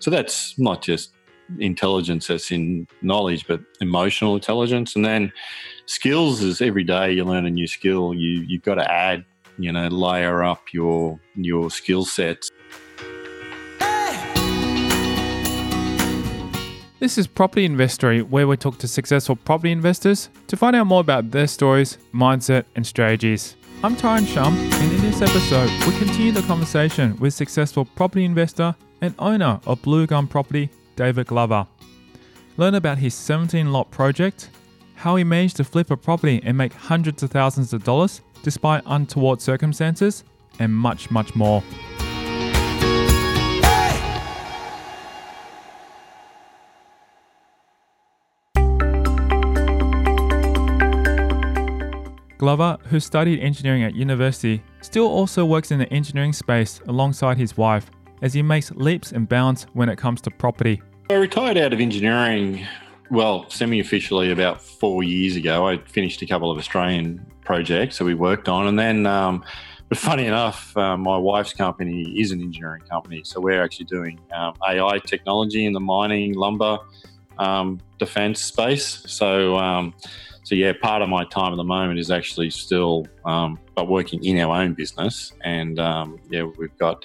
so that's not just intelligence as in knowledge, but emotional intelligence. And then skills is every day you learn a new skill. You you've got to add, you know, layer up your your skill sets. This is Property Investory, where we talk to successful property investors to find out more about their stories, mindset, and strategies. I'm Tyron Shum, and in this episode, we continue the conversation with successful property investor and owner of Bluegum Property, David Glover. Learn about his 17 lot project, how he managed to flip a property and make hundreds of thousands of dollars despite untoward circumstances, and much, much more. Glover, who studied engineering at university, still also works in the engineering space alongside his wife as he makes leaps and bounds when it comes to property. I retired out of engineering, well, semi officially about four years ago. I finished a couple of Australian projects that we worked on. And then, um, but funny enough, uh, my wife's company is an engineering company. So we're actually doing um, AI technology in the mining, lumber, um, defense space. So, um, so yeah, part of my time at the moment is actually still, um, but working in our own business, and um, yeah, we've got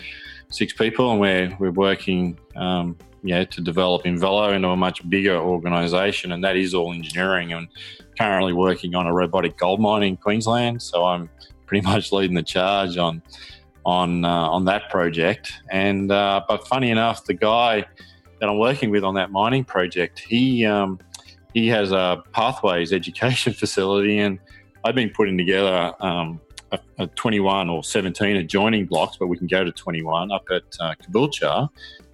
six people, and we're we're working, um, yeah, to develop Invelo into a much bigger organisation, and that is all engineering. And currently working on a robotic gold mine in Queensland, so I'm pretty much leading the charge on on uh, on that project. And uh, but funny enough, the guy that I'm working with on that mining project, he um, he has a pathways education facility, and I've been putting together um, a, a, 21 or 17 adjoining blocks, but we can go to 21 up at uh,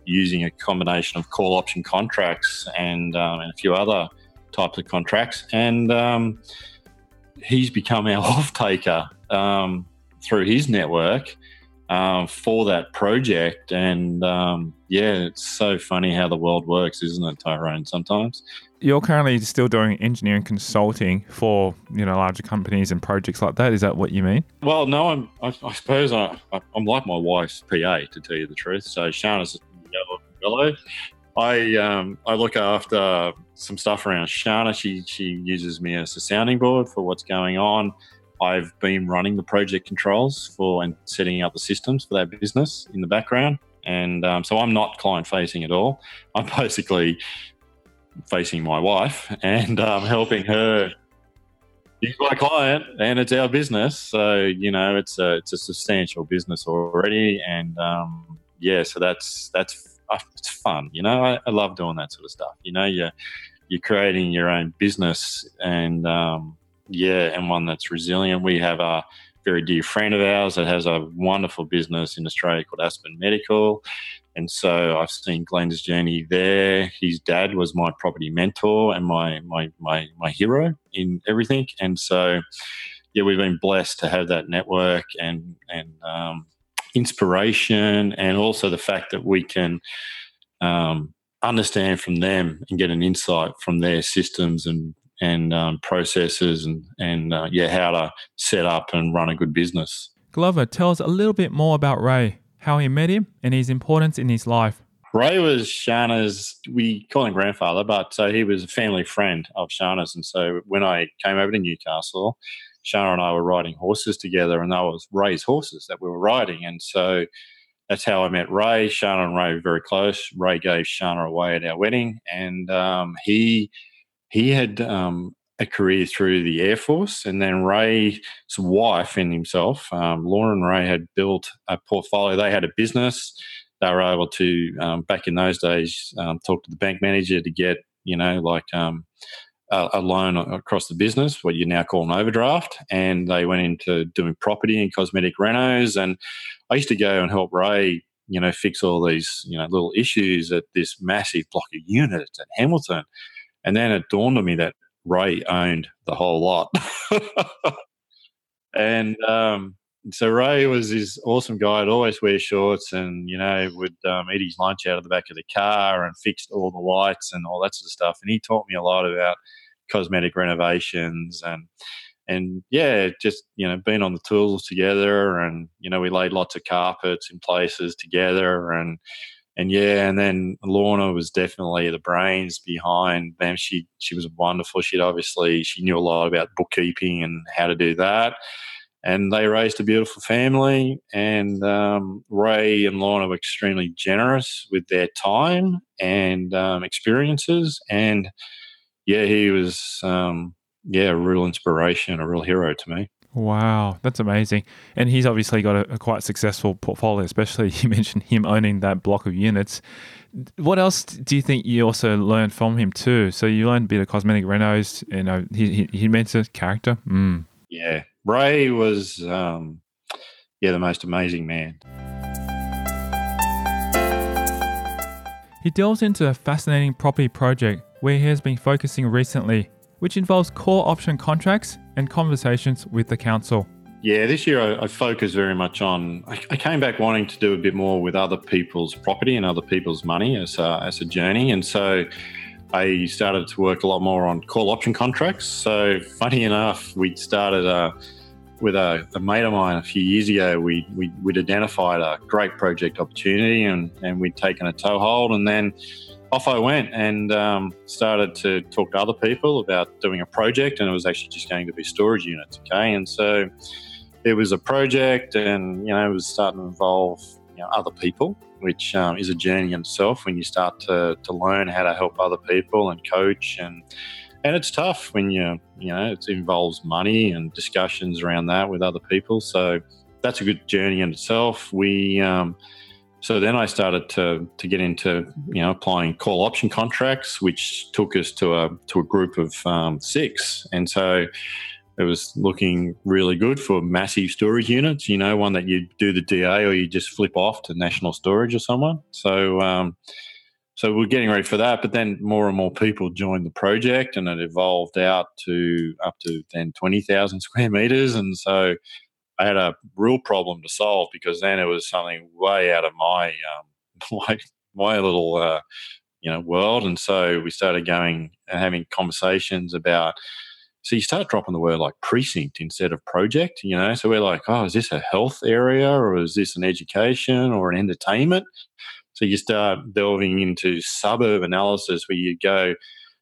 using a combination of call option contracts and, um, and a few other types of contracts. And um, he's become our off taker um, through his network um, for that project. And um, yeah, it's so funny how the world works, isn't it, Tyron? Sometimes you're currently still doing engineering consulting for you know larger companies and projects like that. Is that what you mean? Well, no, I'm. I, I suppose I, am like my wife's PA to tell you the truth. So Shana's a fellow. I um, I look after some stuff around Shana. She she uses me as a sounding board for what's going on. I've been running the project controls for and setting up the systems for that business in the background. And um, so I'm not client facing at all. I'm basically facing my wife and um, helping her. She's my client, and it's our business. So you know, it's a it's a substantial business already, and um, yeah, so that's that's uh, it's fun. You know, I, I, love doing that sort of stuff. You know, you're you're creating your own business, and um, yeah, and one that's resilient. We have a very dear friend of ours that has a wonderful business in Australia called Aspen Medical. And so I've seen Glenn's journey there. His dad was my property mentor and my my my my hero in everything. And so yeah, we've been blessed to have that network and and um, inspiration, and also the fact that we can um, understand from them and get an insight from their systems and and um, processes and and uh, yeah, how to set up and run a good business. Glover, tell us a little bit more about Ray, how he met him, and his importance in his life. Ray was Shana's, we call him grandfather, but so he was a family friend of Shana's. And so when I came over to Newcastle, Shana and I were riding horses together, and that was Ray's horses that we were riding. And so that's how I met Ray. Shana and Ray were very close. Ray gave Shana away at our wedding, and um, he he had um, a career through the Air Force, and then Ray's wife and himself, um, Lorna Ray, had built a portfolio. They had a business. They were able to, um, back in those days, um, talk to the bank manager to get, you know, like um, a, a, loan across the business, what you now call an overdraft. And they went into doing property and cosmetic renos. And I used to go and help Ray you know, fix all these, you know, little issues at this massive block of units at Hamilton. And then it dawned on me that Ray owned the whole lot. and um, so Ray was this awesome guy. I'd always wear shorts and, you know, would um, eat his lunch out of the back of the car and fixed all the lights and all that sort of stuff. And he taught me a lot about cosmetic renovations and, and yeah, just, you know, being on the tools together and, you know, we laid lots of carpets in places together and, and yeah, and then Lorna was definitely the brains behind them. She she was wonderful. She'd obviously she knew a lot about bookkeeping and how to do that. And they raised a beautiful family. And um, Ray and Lorna were extremely generous with their time and um, experiences. And yeah, he was um, yeah a real inspiration, a real hero to me. Wow, that's amazing. And he's obviously got a, a, quite successful portfolio, especially you mentioned him owning that block of units. What else do you think you also learned from him too? So you learned a bit of cosmetic renos, you know, he, he, he mentioned character. Mm. Yeah, Ray was, um, yeah, the most amazing man. He delves into a fascinating property project where he has been focusing recently which involves call option contracts and conversations with the council. Yeah, this year I, I focused very much on. I, I, came back wanting to do a bit more with other people's property and other people's money as a, as a journey, and so I started to work a lot more on call option contracts. So, funny enough, we started uh, with a, a, mate of mine a few years ago. We, we would identified a great project opportunity, and and we'd taken a toehold, and then off I went and um, started to talk to other people about doing a project, and it was actually just going to be storage units. Okay, and so it was a project, and you know, it was starting to involve you know, other people, which um, is a journey in itself when you start to, to learn how to help other people and coach and and it's tough when you you know it involves money and discussions around that with other people. So that's a good journey in itself. We um, so then I started to to get into you know applying call option contracts, which took us to a to a group of um, six, and so it was looking really good for massive storage units. You know, one that you do the DA or you just flip off to national storage or someone. So um, so we're getting ready for that, but then more and more people joined the project, and it evolved out to up to then twenty thousand square meters, and so I had a real problem to solve because then it was something way out of my um, my my little uh, you know world, and so we started going and having conversations about. So you start dropping the word like precinct instead of project, you know. So we're like, oh, is this a health area or is this an education or an entertainment? So you start delving into suburb analysis where you go,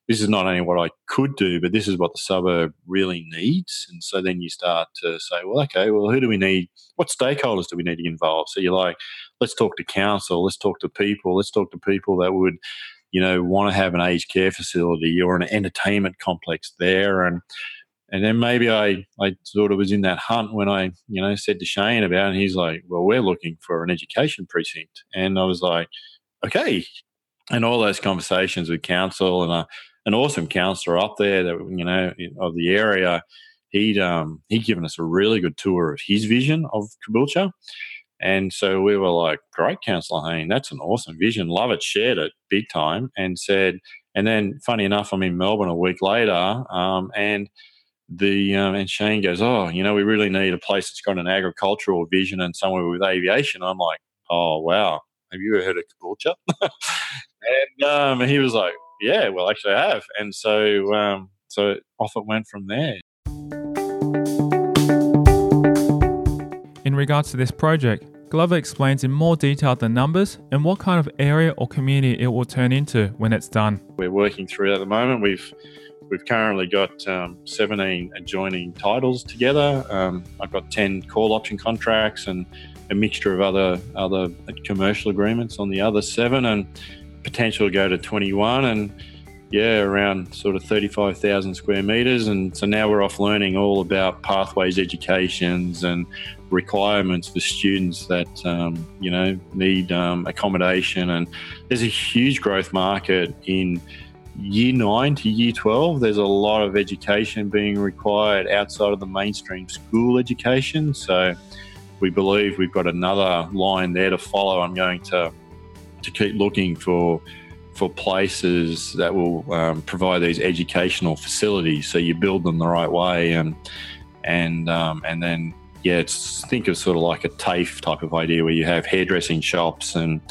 this is not only what I could do, but this is what the suburb really needs. And so then you start to say, well, okay, well, who do we need? What stakeholders do we need to involve? So you're like, let's talk to council, let's talk to people, let's talk to people that would, you know, want to have an aged care facility or an entertainment complex there. And and then maybe I, I sort of was in that hunt when I, you know, said to Shane about, and he's like, well, we're looking for an education precinct. And I was like, okay. And all those conversations with council and a, an awesome counsellor up there that you know of the area. He'd um, he'd given us a really good tour of his vision of Caboolture. And so we were like, great, Councillor Hayne, that's an awesome vision. Love it, shared it big time, and said, and then funny enough, I'm in Melbourne a week later, um, and the um, and Shane goes, oh, you know, we really need a place that's got an agricultural vision and somewhere with aviation. I'm like, oh wow, have you ever heard of Caboolture? and um, he was like, yeah, well, actually, I have, and so um, so off it went from there. In regards to this project, Glover explains in more detail the numbers and what kind of area or community it will turn into when it's done. We're working through at the moment. We've we've currently got um, 17 adjoining titles together. Um, I've got 10 call option contracts and a mixture of other other commercial agreements on the other seven, and potential to go to 21 and yeah, around sort of 35,000 square meters. And so now we're off learning all about pathways educations and requirements for students that, um, you know, need um, accommodation. And there's a huge growth market in year nine to year 12. There's a lot of education being required outside of the mainstream school education. So we believe we've got another line there to follow. I'm going to to keep looking for for places that will um, provide these educational facilities. So you build them the right way, and and um, and then yeah, it's think of sort of like a TAFE type of idea where you have hairdressing shops and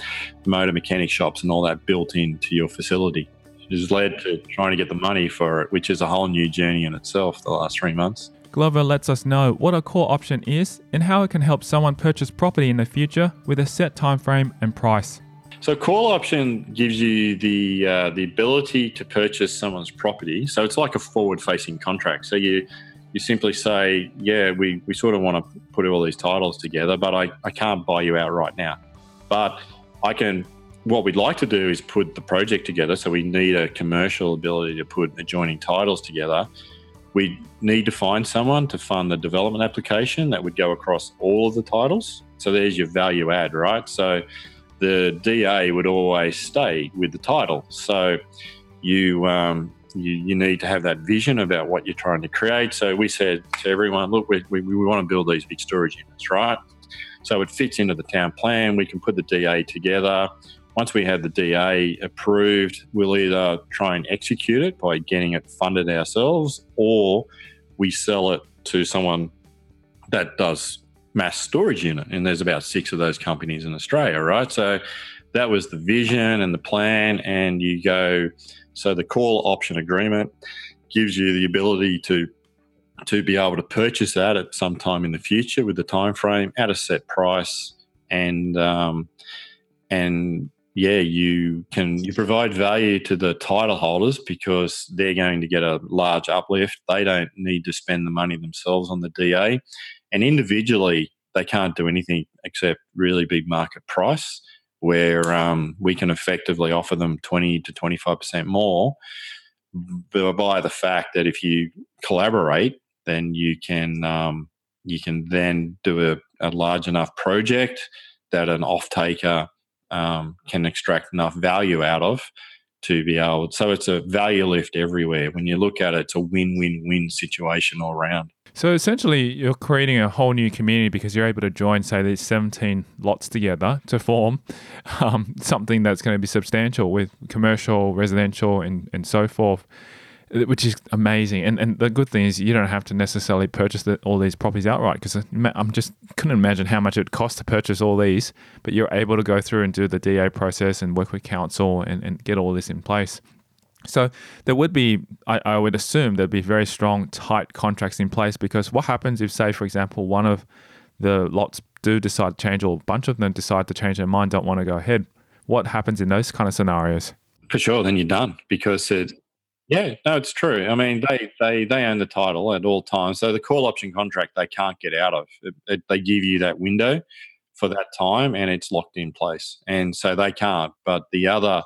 motor mechanic shops and all that built into your facility. It has led to trying to get the money for it, which is a whole new journey in itself. The last three months. Glover lets us know what a call option is and how it can help someone purchase property in the future with a set time frame and price. So call option gives you the uh, the ability to purchase someone's property. So it's like a forward facing contract. So you you simply say, yeah, we, we sort of want to put all these titles together, but I, I can't buy you out right now. But I can what we'd like to do is put the project together. So we need a commercial ability to put adjoining titles together. We need to find someone to fund the development application that would go across all of the titles. So there's your value add, right? So the DA would always stay with the title. So you um, you, you need to have that vision about what you're trying to create. So we said to everyone, look, we, we, we want to build these big storage units, right? So it fits into the town plan. We can put the DA together. Once we have the DA approved, we'll either try and execute it by getting it funded ourselves or we sell it to someone that does mass storage unit. And there's about six of those companies in Australia, right? So that was the vision and the plan. And you go, so the call option agreement gives you the ability to to be able to purchase that at some time in the future with the time frame at a set price and um, and yeah, you can you provide value to the title holders because they're going to get a large uplift. They don't need to spend the money themselves on the DA, and individually they can't do anything except really big market price, where um, we can effectively offer them twenty to twenty five percent more by the fact that if you collaborate, then you can um, you can then do a, a large enough project that an off taker um, can extract enough value out of to be able. So it's a value lift everywhere. When you look at it, it's a win-win-win situation all around. So essentially, you're creating a whole new community because you're able to join, say, these 17 lots together to form um, something that's going to be substantial with commercial, residential, and, and so forth which is amazing. And and the good thing is you don't have to necessarily purchase the, all these properties outright because I'm just couldn't imagine how much it costs to purchase all these. But you're able to go through and do the DA process and work with council and, and get all this in place. So there would be, I, I would assume, there'd be very strong, tight contracts in place because what happens if, say, for example, one of the lots do decide to change, or a bunch of them decide to change their mind, don't want to go ahead? What happens in those kind of scenarios? For sure, then you're done because it, yeah, no, it's true. I mean, they they they own the title at all times. So the call option contract they can't get out of. It, it, they give you that window for that time, and it's locked in place. And so they can't. But the other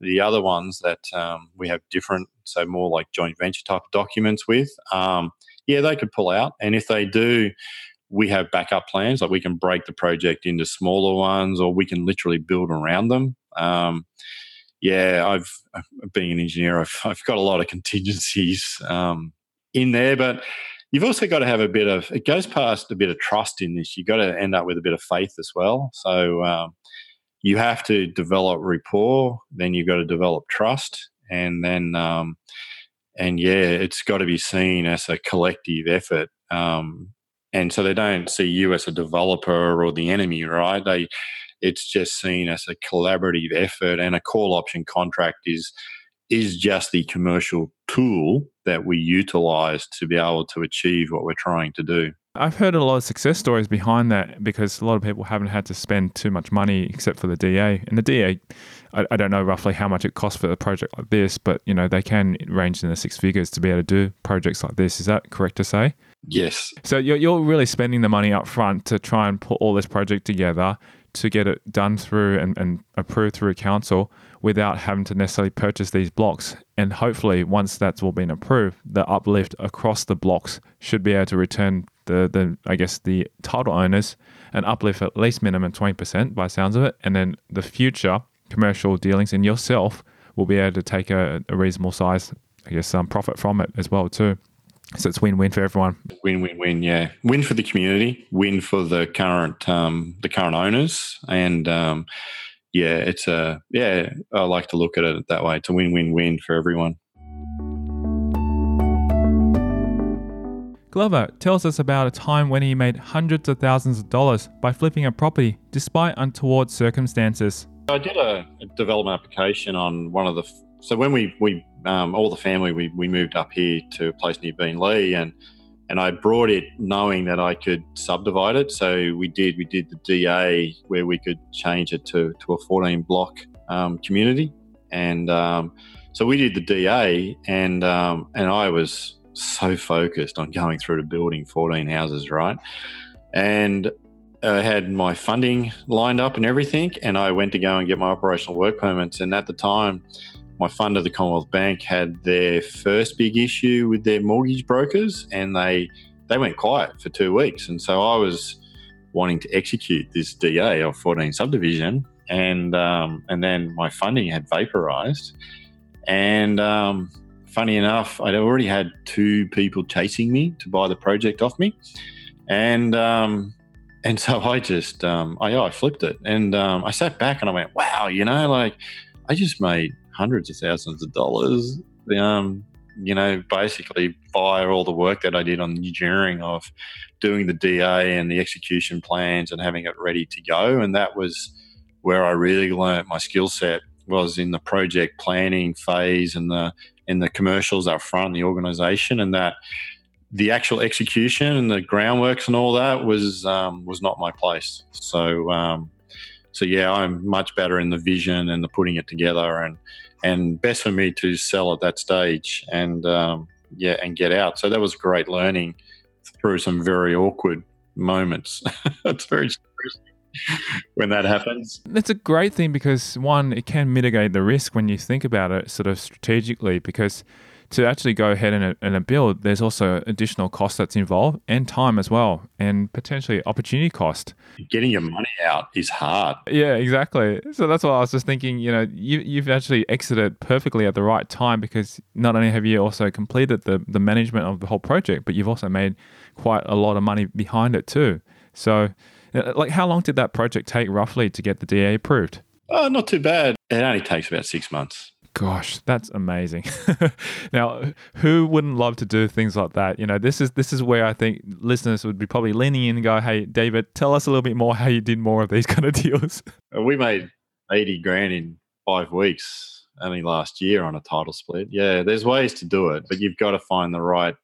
the other ones that um, we have different, so more like joint venture type documents with, um, yeah, they could pull out. And if they do, we have backup plans. Like we can break the project into smaller ones, or we can literally build around them. Um, yeah, I've being an engineer, I've, I've got a lot of contingencies um, in there, but you've also got to have a bit of it goes past a bit of trust in this. You've got to end up with a bit of faith as well. So um, you have to develop rapport, then you've got to develop trust, and then um, and yeah, it's got to be seen as a collective effort. Um, and so they don't see you as a developer or the enemy, right? They it's just seen as a collaborative effort, and a call option contract is is just the commercial tool that we utilize to be able to achieve what we're trying to do. I've heard a lot of success stories behind that because a lot of people haven't had to spend too much money except for the DA. And the DA, I, I, don't know roughly how much it costs for a project like this, but you know they can range in the six figures to be able to do projects like this. Is that correct to say? Yes. So you're, you're really spending the money up front to try and put all this project together to get it done through and, and approved through council without having to necessarily purchase these blocks. And hopefully, once that's all been approved, the uplift across the blocks should be able to return the, the I guess the title owners an uplift at least minimum 20% by sounds of it. And then the future commercial dealings and yourself will be able to take a, a reasonable size, I guess, um, profit from it as well too. So it's win-win for everyone. Win-win-win, yeah. Win for the community, win for the current um, the current owners, and um, yeah, it's a yeah. I like to look at it that way. It's a win-win-win for everyone. Glover tells us about a time when he made hundreds of thousands of dollars by flipping a property despite untoward circumstances. I did a, a development application on one of the. So when we we um, all the family we, we moved up here to a place near Beenleigh and and I brought it knowing that I could subdivide it. So we did. We did the DA where we could change it to to a 14 block um, community, and um, so we did the DA, and um, and I was so focused on going through to building 14 houses, right? And I had my funding lined up and everything, and I went to go and get my operational work permits. And at the time, my funder, the Commonwealth Bank, had their first big issue with their mortgage brokers, and they they went quiet for two weeks. And so I was wanting to execute this DA of 14 subdivision, and um, and then my funding had vaporized. And um, funny enough, I'd already had two people chasing me to buy the project off me, and um, and so I just um, I, I flipped it, and um, I sat back and I went, wow, you know, like I just made hundreds of thousands of dollars. Um, you know, basically via all the work that I did on the engineering of doing the DA and the execution plans and having it ready to go. And that was where I really learned my skill set was in the project planning phase and the in the commercials up front, the organization, and that the actual execution and the groundworks and all that was um, was not my place. So um, so yeah, I'm much better in the vision and the putting it together and and best for me to sell at that stage and um, yeah and get out. So that was great learning through some very awkward moments. it's very when that happens. That's a great thing because one, it can mitigate the risk when you think about it sort of strategically because to actually go ahead and, and build, there's also additional cost that's involved and time as well, and potentially opportunity cost. Getting your money out is hard. Yeah, exactly. So that's why I was just thinking, you know, you, you've actually exited perfectly at the right time because not only have you also completed the, the management of the whole project, but you've also made quite a lot of money behind it too. So, like, how long did that project take roughly to get the DA approved? Oh, not too bad. It only takes about six months. Gosh, that's amazing. now, who wouldn't love to do things like that? You know, this is this is where I think listeners would be probably leaning in and go, "Hey, David, tell us a little bit more how you did more of these kind of deals." Uh, we made eighty grand in five weeks only last year on a title split. Yeah, there's ways to do it, but you've got to find the right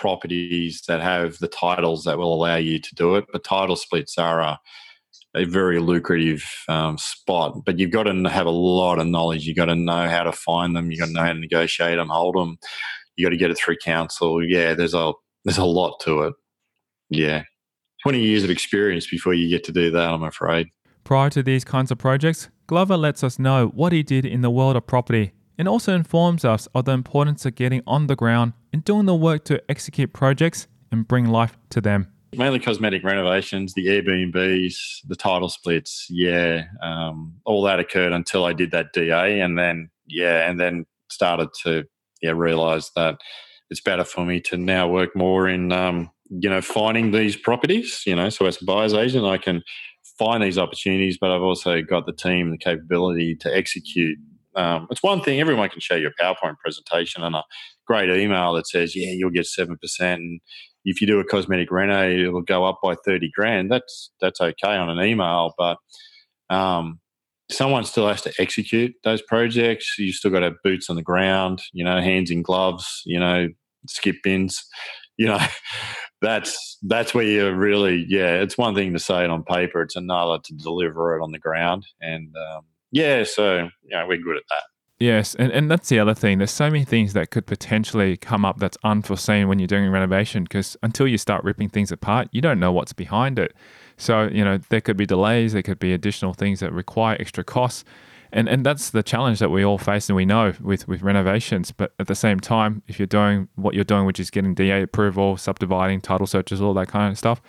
properties that have the titles that will allow you to do it. But title splits are a a very lucrative um, spot. But you've got to have a lot of knowledge. You've got to know how to find them. You've got to know how to negotiate them, hold them. You've got to get it through council. Yeah, there's a there's a lot to it. Yeah, twenty years of experience before you get to do that. I'm afraid. Prior to these kinds of projects, Glover lets us know what he did in the world of property and also informs us of the importance of getting on the ground and doing the work to execute projects and bring life to them. Mainly cosmetic renovations, the Airbnbs, the title splits. Yeah, um, all that occurred until I did that DA, and then yeah, and then started to yeah realize that it's better for me to now work more in um, you know finding these properties. You know, so as a buyer's agent, I can find these opportunities, but I've also got the team, the capability to execute. Um, it's one thing everyone can show you a PowerPoint presentation and a great email that says, "Yeah, you'll get seven percent," and if you do a cosmetic reno, it'll go up by 30 grand. That's that's okay on an email, but um, someone still has to execute those projects. You still got to have boots on the ground, you know, hands in gloves, you know, skip bins, you know. that's that's where you're really, yeah. It's one thing to say it on paper; it's another to deliver it on the ground. And um, yeah, so yeah, we're good at that. Yes, and, and that's the other thing. There's so many things that could potentially come up that's unforeseen when you're doing renovation because until you start ripping things apart, you don't know what's behind it. So, you know, there could be delays, there could be additional things that require extra costs. And and that's the challenge that we all face and we know with, with renovations. But at the same time, if you're doing what you're doing, which is getting DA approval, subdividing, title searches, all that kind of stuff,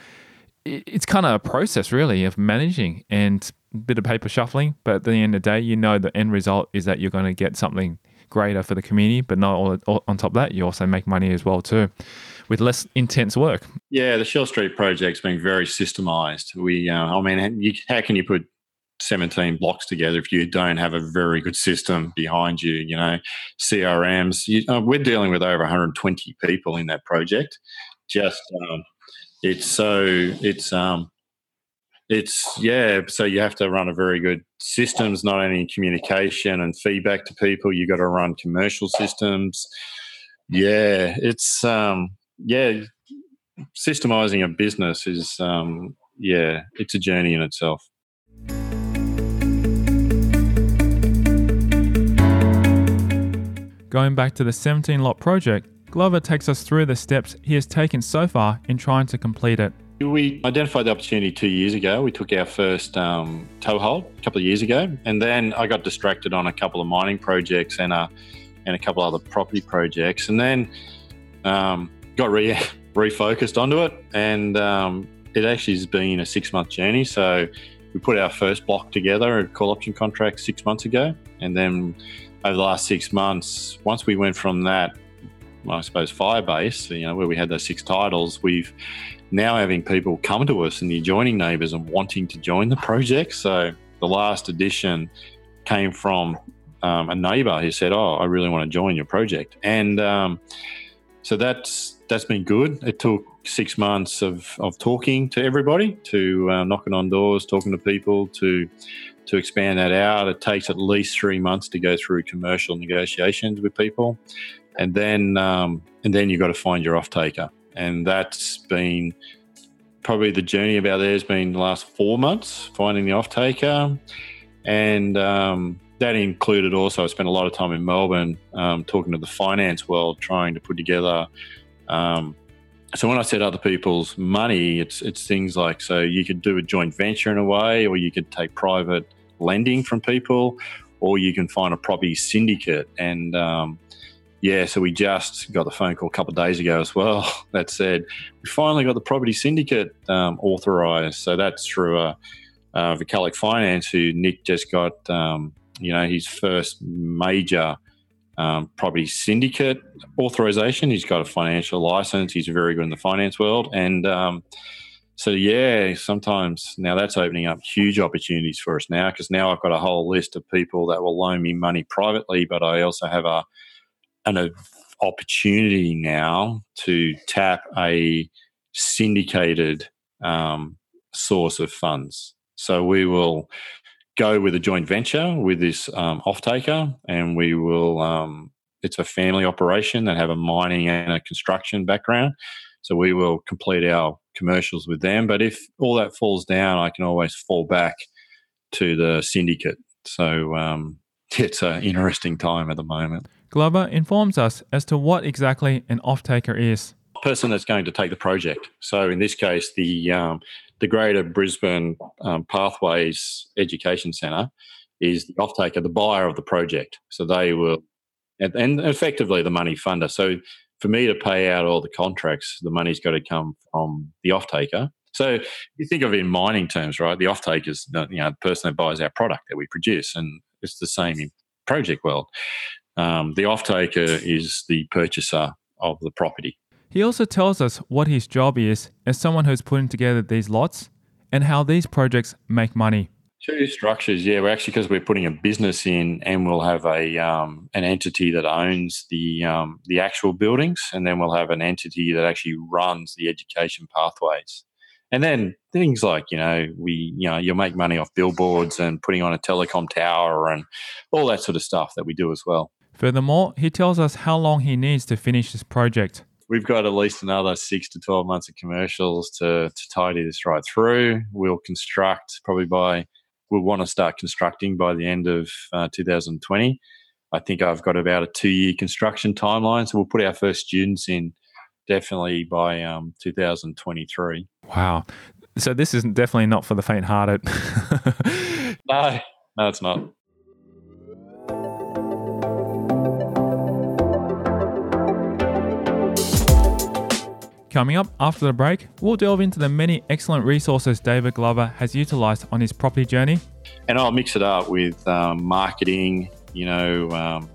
it's kind of a process really of managing and a bit of paper shuffling, but at the end of the day, you know the end result is that you're going to get something greater for the community. But not all, all, on top of that, you also make money as well too, with less intense work. Yeah, the Shell Street project's been very systemized. We, uh, I mean, you, how can you put 17 blocks together if you don't have a very good system behind you? You know, CRMs. You, uh, we're dealing with over 120 people in that project. Just um, it's so it's um it's yeah so you have to run a very good systems not only in communication and feedback to people you got to run commercial systems yeah it's um yeah systemizing a business is, um, yeah, it's a journey in itself. Going back to the 17 lot project, Glover takes us through the steps he has taken so far in trying to complete it. We identified the opportunity two years ago. We took our first um, toehold a couple of years ago, and then I got distracted on a couple of mining projects and a and a couple other property projects, and then um, got re- refocused onto it. And um, it actually has been a six month journey. So we put our first block together, a call option contract, six months ago, and then over the last six months, once we went from that, well, I suppose Firebase, you know, where we had those six titles, we've now having people come to us and the adjoining neighbours and wanting to join the project. So the last edition came from um, a neighbour who said, "Oh, I really want to join your project," and um, so that's that's been good. It took six months of, of talking to everybody, to uh, knocking on doors, talking to people, to to expand that out. It takes at least three months to go through commercial negotiations with people, and then um, and then you've got to find your off taker, and that's been probably the journey about there has been the last four months finding the off taker, and um, that included also I spent a lot of time in Melbourne um, talking to the finance world, trying to put together. Um, so when I said other people's money, it's it's things like so you could do a joint venture in a way, or you could take private lending from people, or you can find a property syndicate. And um, yeah, so we just got the phone call a couple of days ago as well that said we finally got the property syndicate um, authorised. So that's through a, a Vocalic Finance, who Nick just got, um, you know, his first major um, property syndicate authorization. He's got a financial license. He's very good in the finance world. And um, so, yeah, sometimes now that's opening up huge opportunities for us now because now I've got a whole list of people that will loan me money privately, but I also have a an opportunity now to tap a syndicated um, source of funds. So we will go with a joint venture with this um, off taker, and we will. Um, it's a family operation that have a mining and a construction background, so we will complete our commercials with them. But if all that falls down, I can always fall back to the syndicate. So um, it's an interesting time at the moment. Glover informs us as to what exactly an off taker is. Person that's going to take the project. So in this case, the um, the Greater Brisbane um, Pathways Education Centre is the off taker, the buyer of the project. So they will, and, and effectively the money funder. So for me to pay out all the contracts, the money's got to come from the off taker. So you think of it in mining terms, right? The off taker is the, you know, the person that buys our product that we produce, and it's the same in project world. Um, the off taker is the purchaser of the property. He also tells us what his job is as someone who's putting together these lots and how these projects make money. Two structures, yeah. We're actually because we're putting a business in, and we'll have a um, an entity that owns the um, the actual buildings, and then we'll have an entity that actually runs the education pathways. And then things like you know we you know you'll make money off billboards and putting on a telecom tower and all that sort of stuff that we do as well. Furthermore, he tells us how long he needs to finish this project. We've got at least another six to 12 months of commercials to, to tidy this right through. We'll construct probably by, we'll want to start constructing by the end of uh, 2020. I think I've got about a two year construction timeline. So we'll put our first students in definitely by um, 2023. Wow. So this is definitely not for the faint hearted. no, no, it's not. Coming up after the break, we'll delve into the many excellent resources David Glover has utilized on his property journey. And I'll mix it up with um, marketing, you know, um,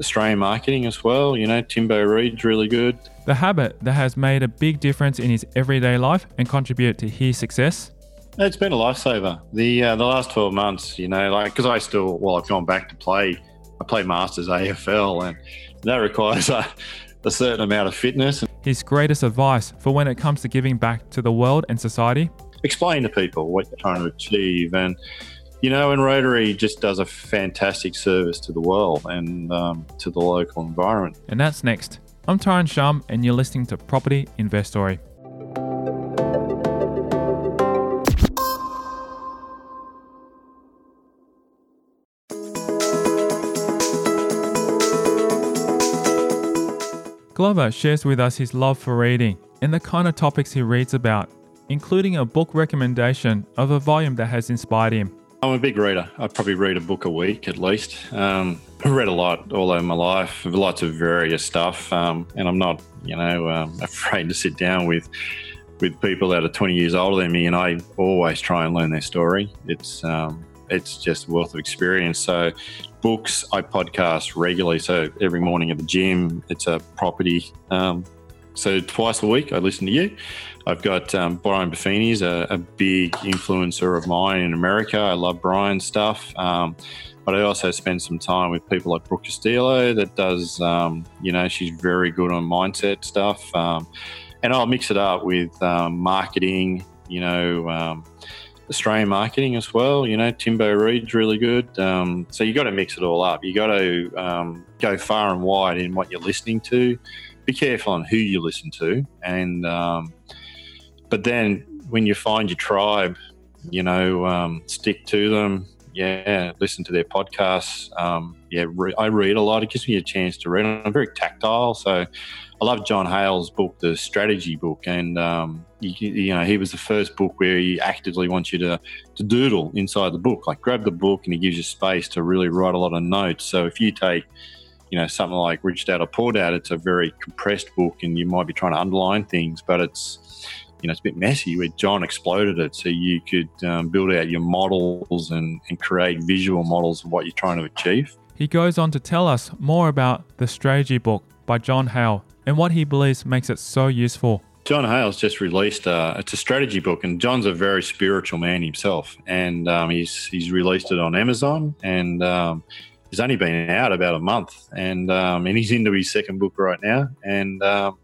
Australian marketing as well. You know, Timbo Reid's really good. The habit that has made a big difference in his everyday life and contributed to his success. It's been a lifesaver. The uh, the last twelve months, you know, like because I still, well, I've gone back to play. I play Masters AFL, and that requires a, a certain amount of fitness his greatest advice for when it comes to giving back to the world and society? Explain to people what you're trying to achieve. And, you know, and Rotary just does a fantastic service to the world and um, to the local environment. And that's next. I'm Tyron Shum, and you're listening to Property Investory. Glover shares with us his love for reading and the kind of topics he reads about, including a book recommendation of a volume that has inspired him. I'm a big reader. I probably read a book a week at least. Um, I've read a lot all over my life, lots of various stuff, um, and I'm not, you know, um, afraid to sit down with with people that are 20 years older than me, and I always try and learn their story. It's um, it's just wealth of experience. So, books, I podcast regularly. So every morning at the gym, it's a property. Um, so twice a week, I listen to you. I've got um, Brian Buffini's a, a, big influencer of mine in America. I love Brian's stuff. Um, but I also spend some time with people like Brooke Castillo that does, um, you know, she's very good on mindset stuff. Um, and I'll mix it up with um, marketing, you know, um, Australian marketing as well. You know, Timbo Reid's really good. Um, so you got to mix it all up. You got to um, go far and wide in what you're listening to. Be careful on who you listen to, and um, but then when you find your tribe, you know, um, stick to them. Yeah, listen to their podcasts. Um, yeah, re- I read a lot. It gives me a chance to read. I'm very tactile, so I love John Hale's book, the strategy book, and um, you, you, know he was the first book where he actively wants you to to doodle inside the book, like grab the book and he gives you space to really write a lot of notes. So if you take you know something like Rich Dad or Poor Dad, it's a very compressed book, and you might be trying to underline things, but it's you know it's a bit messy. Where John exploded it, so you could um, build out your models and, and create visual models of what you're trying to achieve. He goes on to tell us more about the strategy book by John Hale and what he believes makes it so useful. John Hale's just released uh, it's a strategy book, and John's a very spiritual man himself, and um, he's he's released it on Amazon, and um, he's only been out about a month, and um, and he's into his second book right now, and um,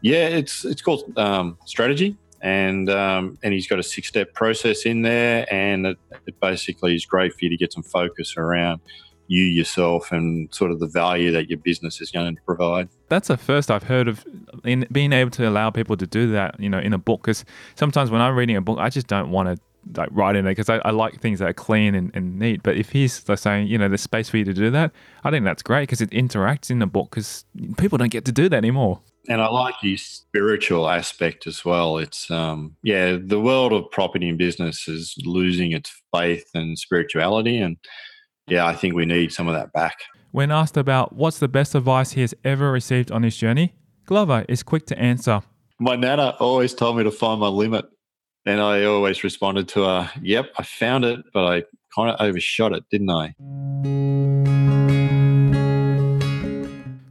yeah, it's it's called um, Strategy, and um, and he's got a six step process in there, and it, it basically is great for you to get some focus around you yourself and sort of the value that your business is going to provide. That's the first I've heard of in being able to allow people to do that, you know, in a book. Because sometimes when I'm reading a book, I just don't want to like write in it because I, I, like things that are clean and, and neat. But if he's like, saying, you know, there's space for you to do that, I think that's great because it interacts in the book because people don't get to do that anymore. And I like the spiritual aspect as well. It's um yeah, the world of property and business is losing its faith and spirituality and yeah, I think we need some of that back. When asked about what's the best advice he has ever received on his journey, Glover is quick to answer. My nana always told me to find my limit. And I always responded to her, Yep, I found it, but I kind of overshot it, didn't I?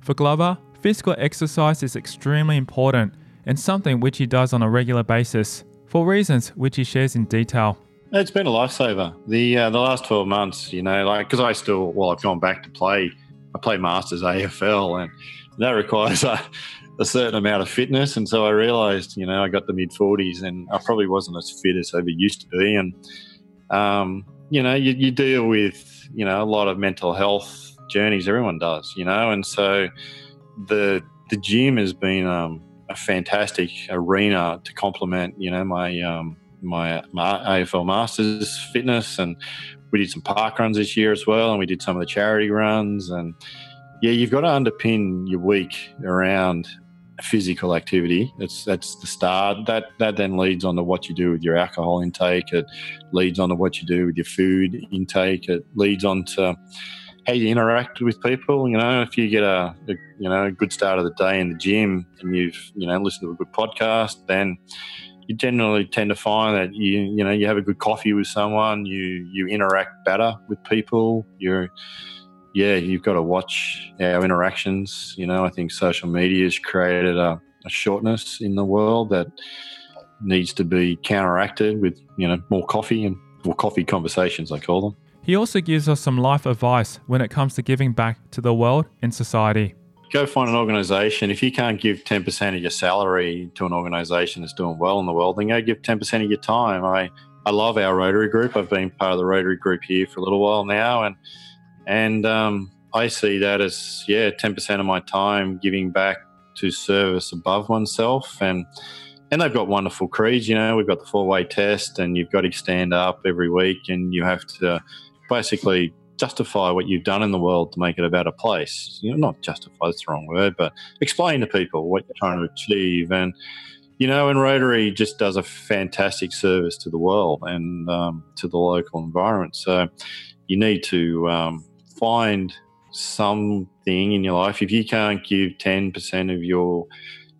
For Glover, physical exercise is extremely important and something which he does on a regular basis for reasons which he shares in detail. It's been a lifesaver. The uh, the last twelve months, you know, like because I still, well, I've gone back to play. I play Masters AFL, and that requires a, a certain amount of fitness. And so I realised, you know, I got the mid forties, and I probably wasn't as fit as I ever used to be. And um, you know, you, you deal with you know a lot of mental health journeys. Everyone does, you know, and so the the gym has been um, a fantastic arena to complement, you know, my um, my, my AFL Masters fitness, and we did some park runs this year as well, and we did some of the charity runs, and yeah, you've got to underpin your week around physical activity. That's that's the start. That that then leads on to what you do with your alcohol intake. It leads on to what you do with your food intake. It leads on to how you interact with people. You know, if you get a, a, you know a good start of the day in the gym and you've you know listened to a good podcast, then you generally tend to find that you you know you have a good coffee with someone, you you interact better with people. You're yeah, you've got to watch our interactions. You know, I think social media has created a, a shortness in the world that needs to be counteracted with you know more coffee and more coffee conversations. I call them. He also gives us some life advice when it comes to giving back to the world and society go find an organization. If you can't give 10% of your salary to an organization that's doing well in the world, then go give 10% of your time. I, I love our Rotary group. I've been part of the Rotary group here for a little while now. And, and um, I see that as, yeah, 10% of my time giving back to service above oneself. And, and they've got wonderful creeds. You know, we've got the four way test, and you've got to stand up every week, and you have to basically justify what you've done in the world to make it a better place. You know, not justify, that's the wrong word, but explain to people what you're trying to achieve. And, you know, and Rotary just does a fantastic service to the world and um, to the local environment. So you need to um, find something in your life. If you can't give 10% of your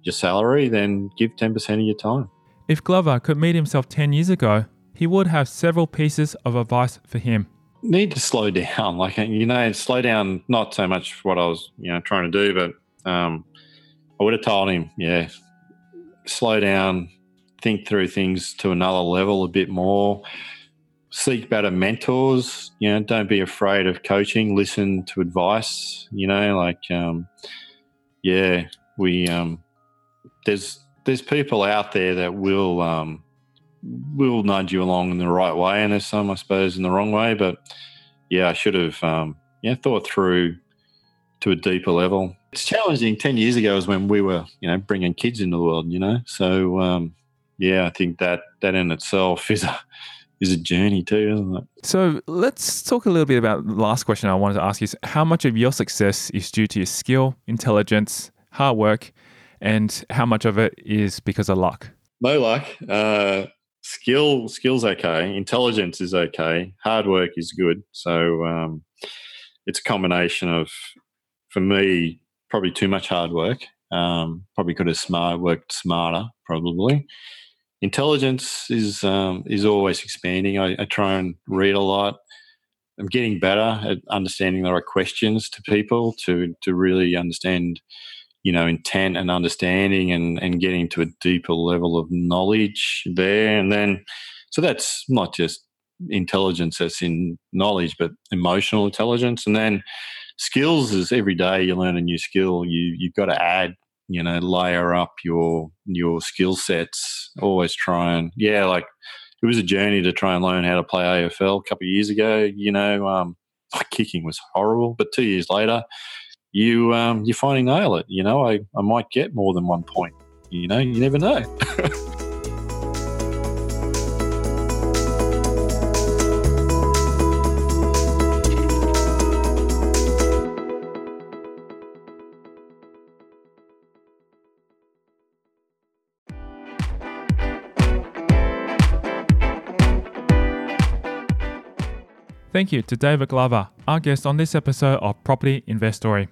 your salary, then give 10% of your time. If Glover could meet himself 10 years ago, he would have several pieces of advice for him. Need to slow down. Like, you know, slow down, not so much what I was, you know, trying to do, but um, I would have told him, yeah, slow down, think through things to another level a bit more, seek better mentors, you know, don't be afraid of coaching, listen to advice, you know, like, um, yeah, we, um, there's, there's people out there that will, um, will nudge you along in the right way, and there's some, I suppose, in the wrong way. But yeah, I should have, um, yeah, thought through to a deeper level. It's challenging. Ten years ago is when we were, you know, bringing kids into the world. You know, so um, yeah, I think that that in itself is a is a journey too, isn't it? So let's talk a little bit about the last question I wanted to ask you: is How much of your success is due to your skill, intelligence, hard work, and how much of it is because of luck? No luck. Uh, skill skills okay intelligence is okay hard work is good so um, it's a combination of for me probably too much hard work um, probably could have smart worked smarter probably intelligence is um, is always expanding. I, I try and read a lot. I'm getting better at understanding the right questions to people to to really understand you know intent and understanding and and getting to a deeper level of knowledge there. And then so that's not just intelligence that's in knowledge but emotional intelligence. And then skills is every day you learn a new skill you you've got to add you know layer up your your skill sets always try and yeah like it was a journey to try and learn how to play AFL a couple of years ago you know um my kicking was horrible but 2 years later you um, you finally nail it. You know, I, I might get more than one point. You know, you never know. Thank you to David Glover, our guest on this episode of Property Investory.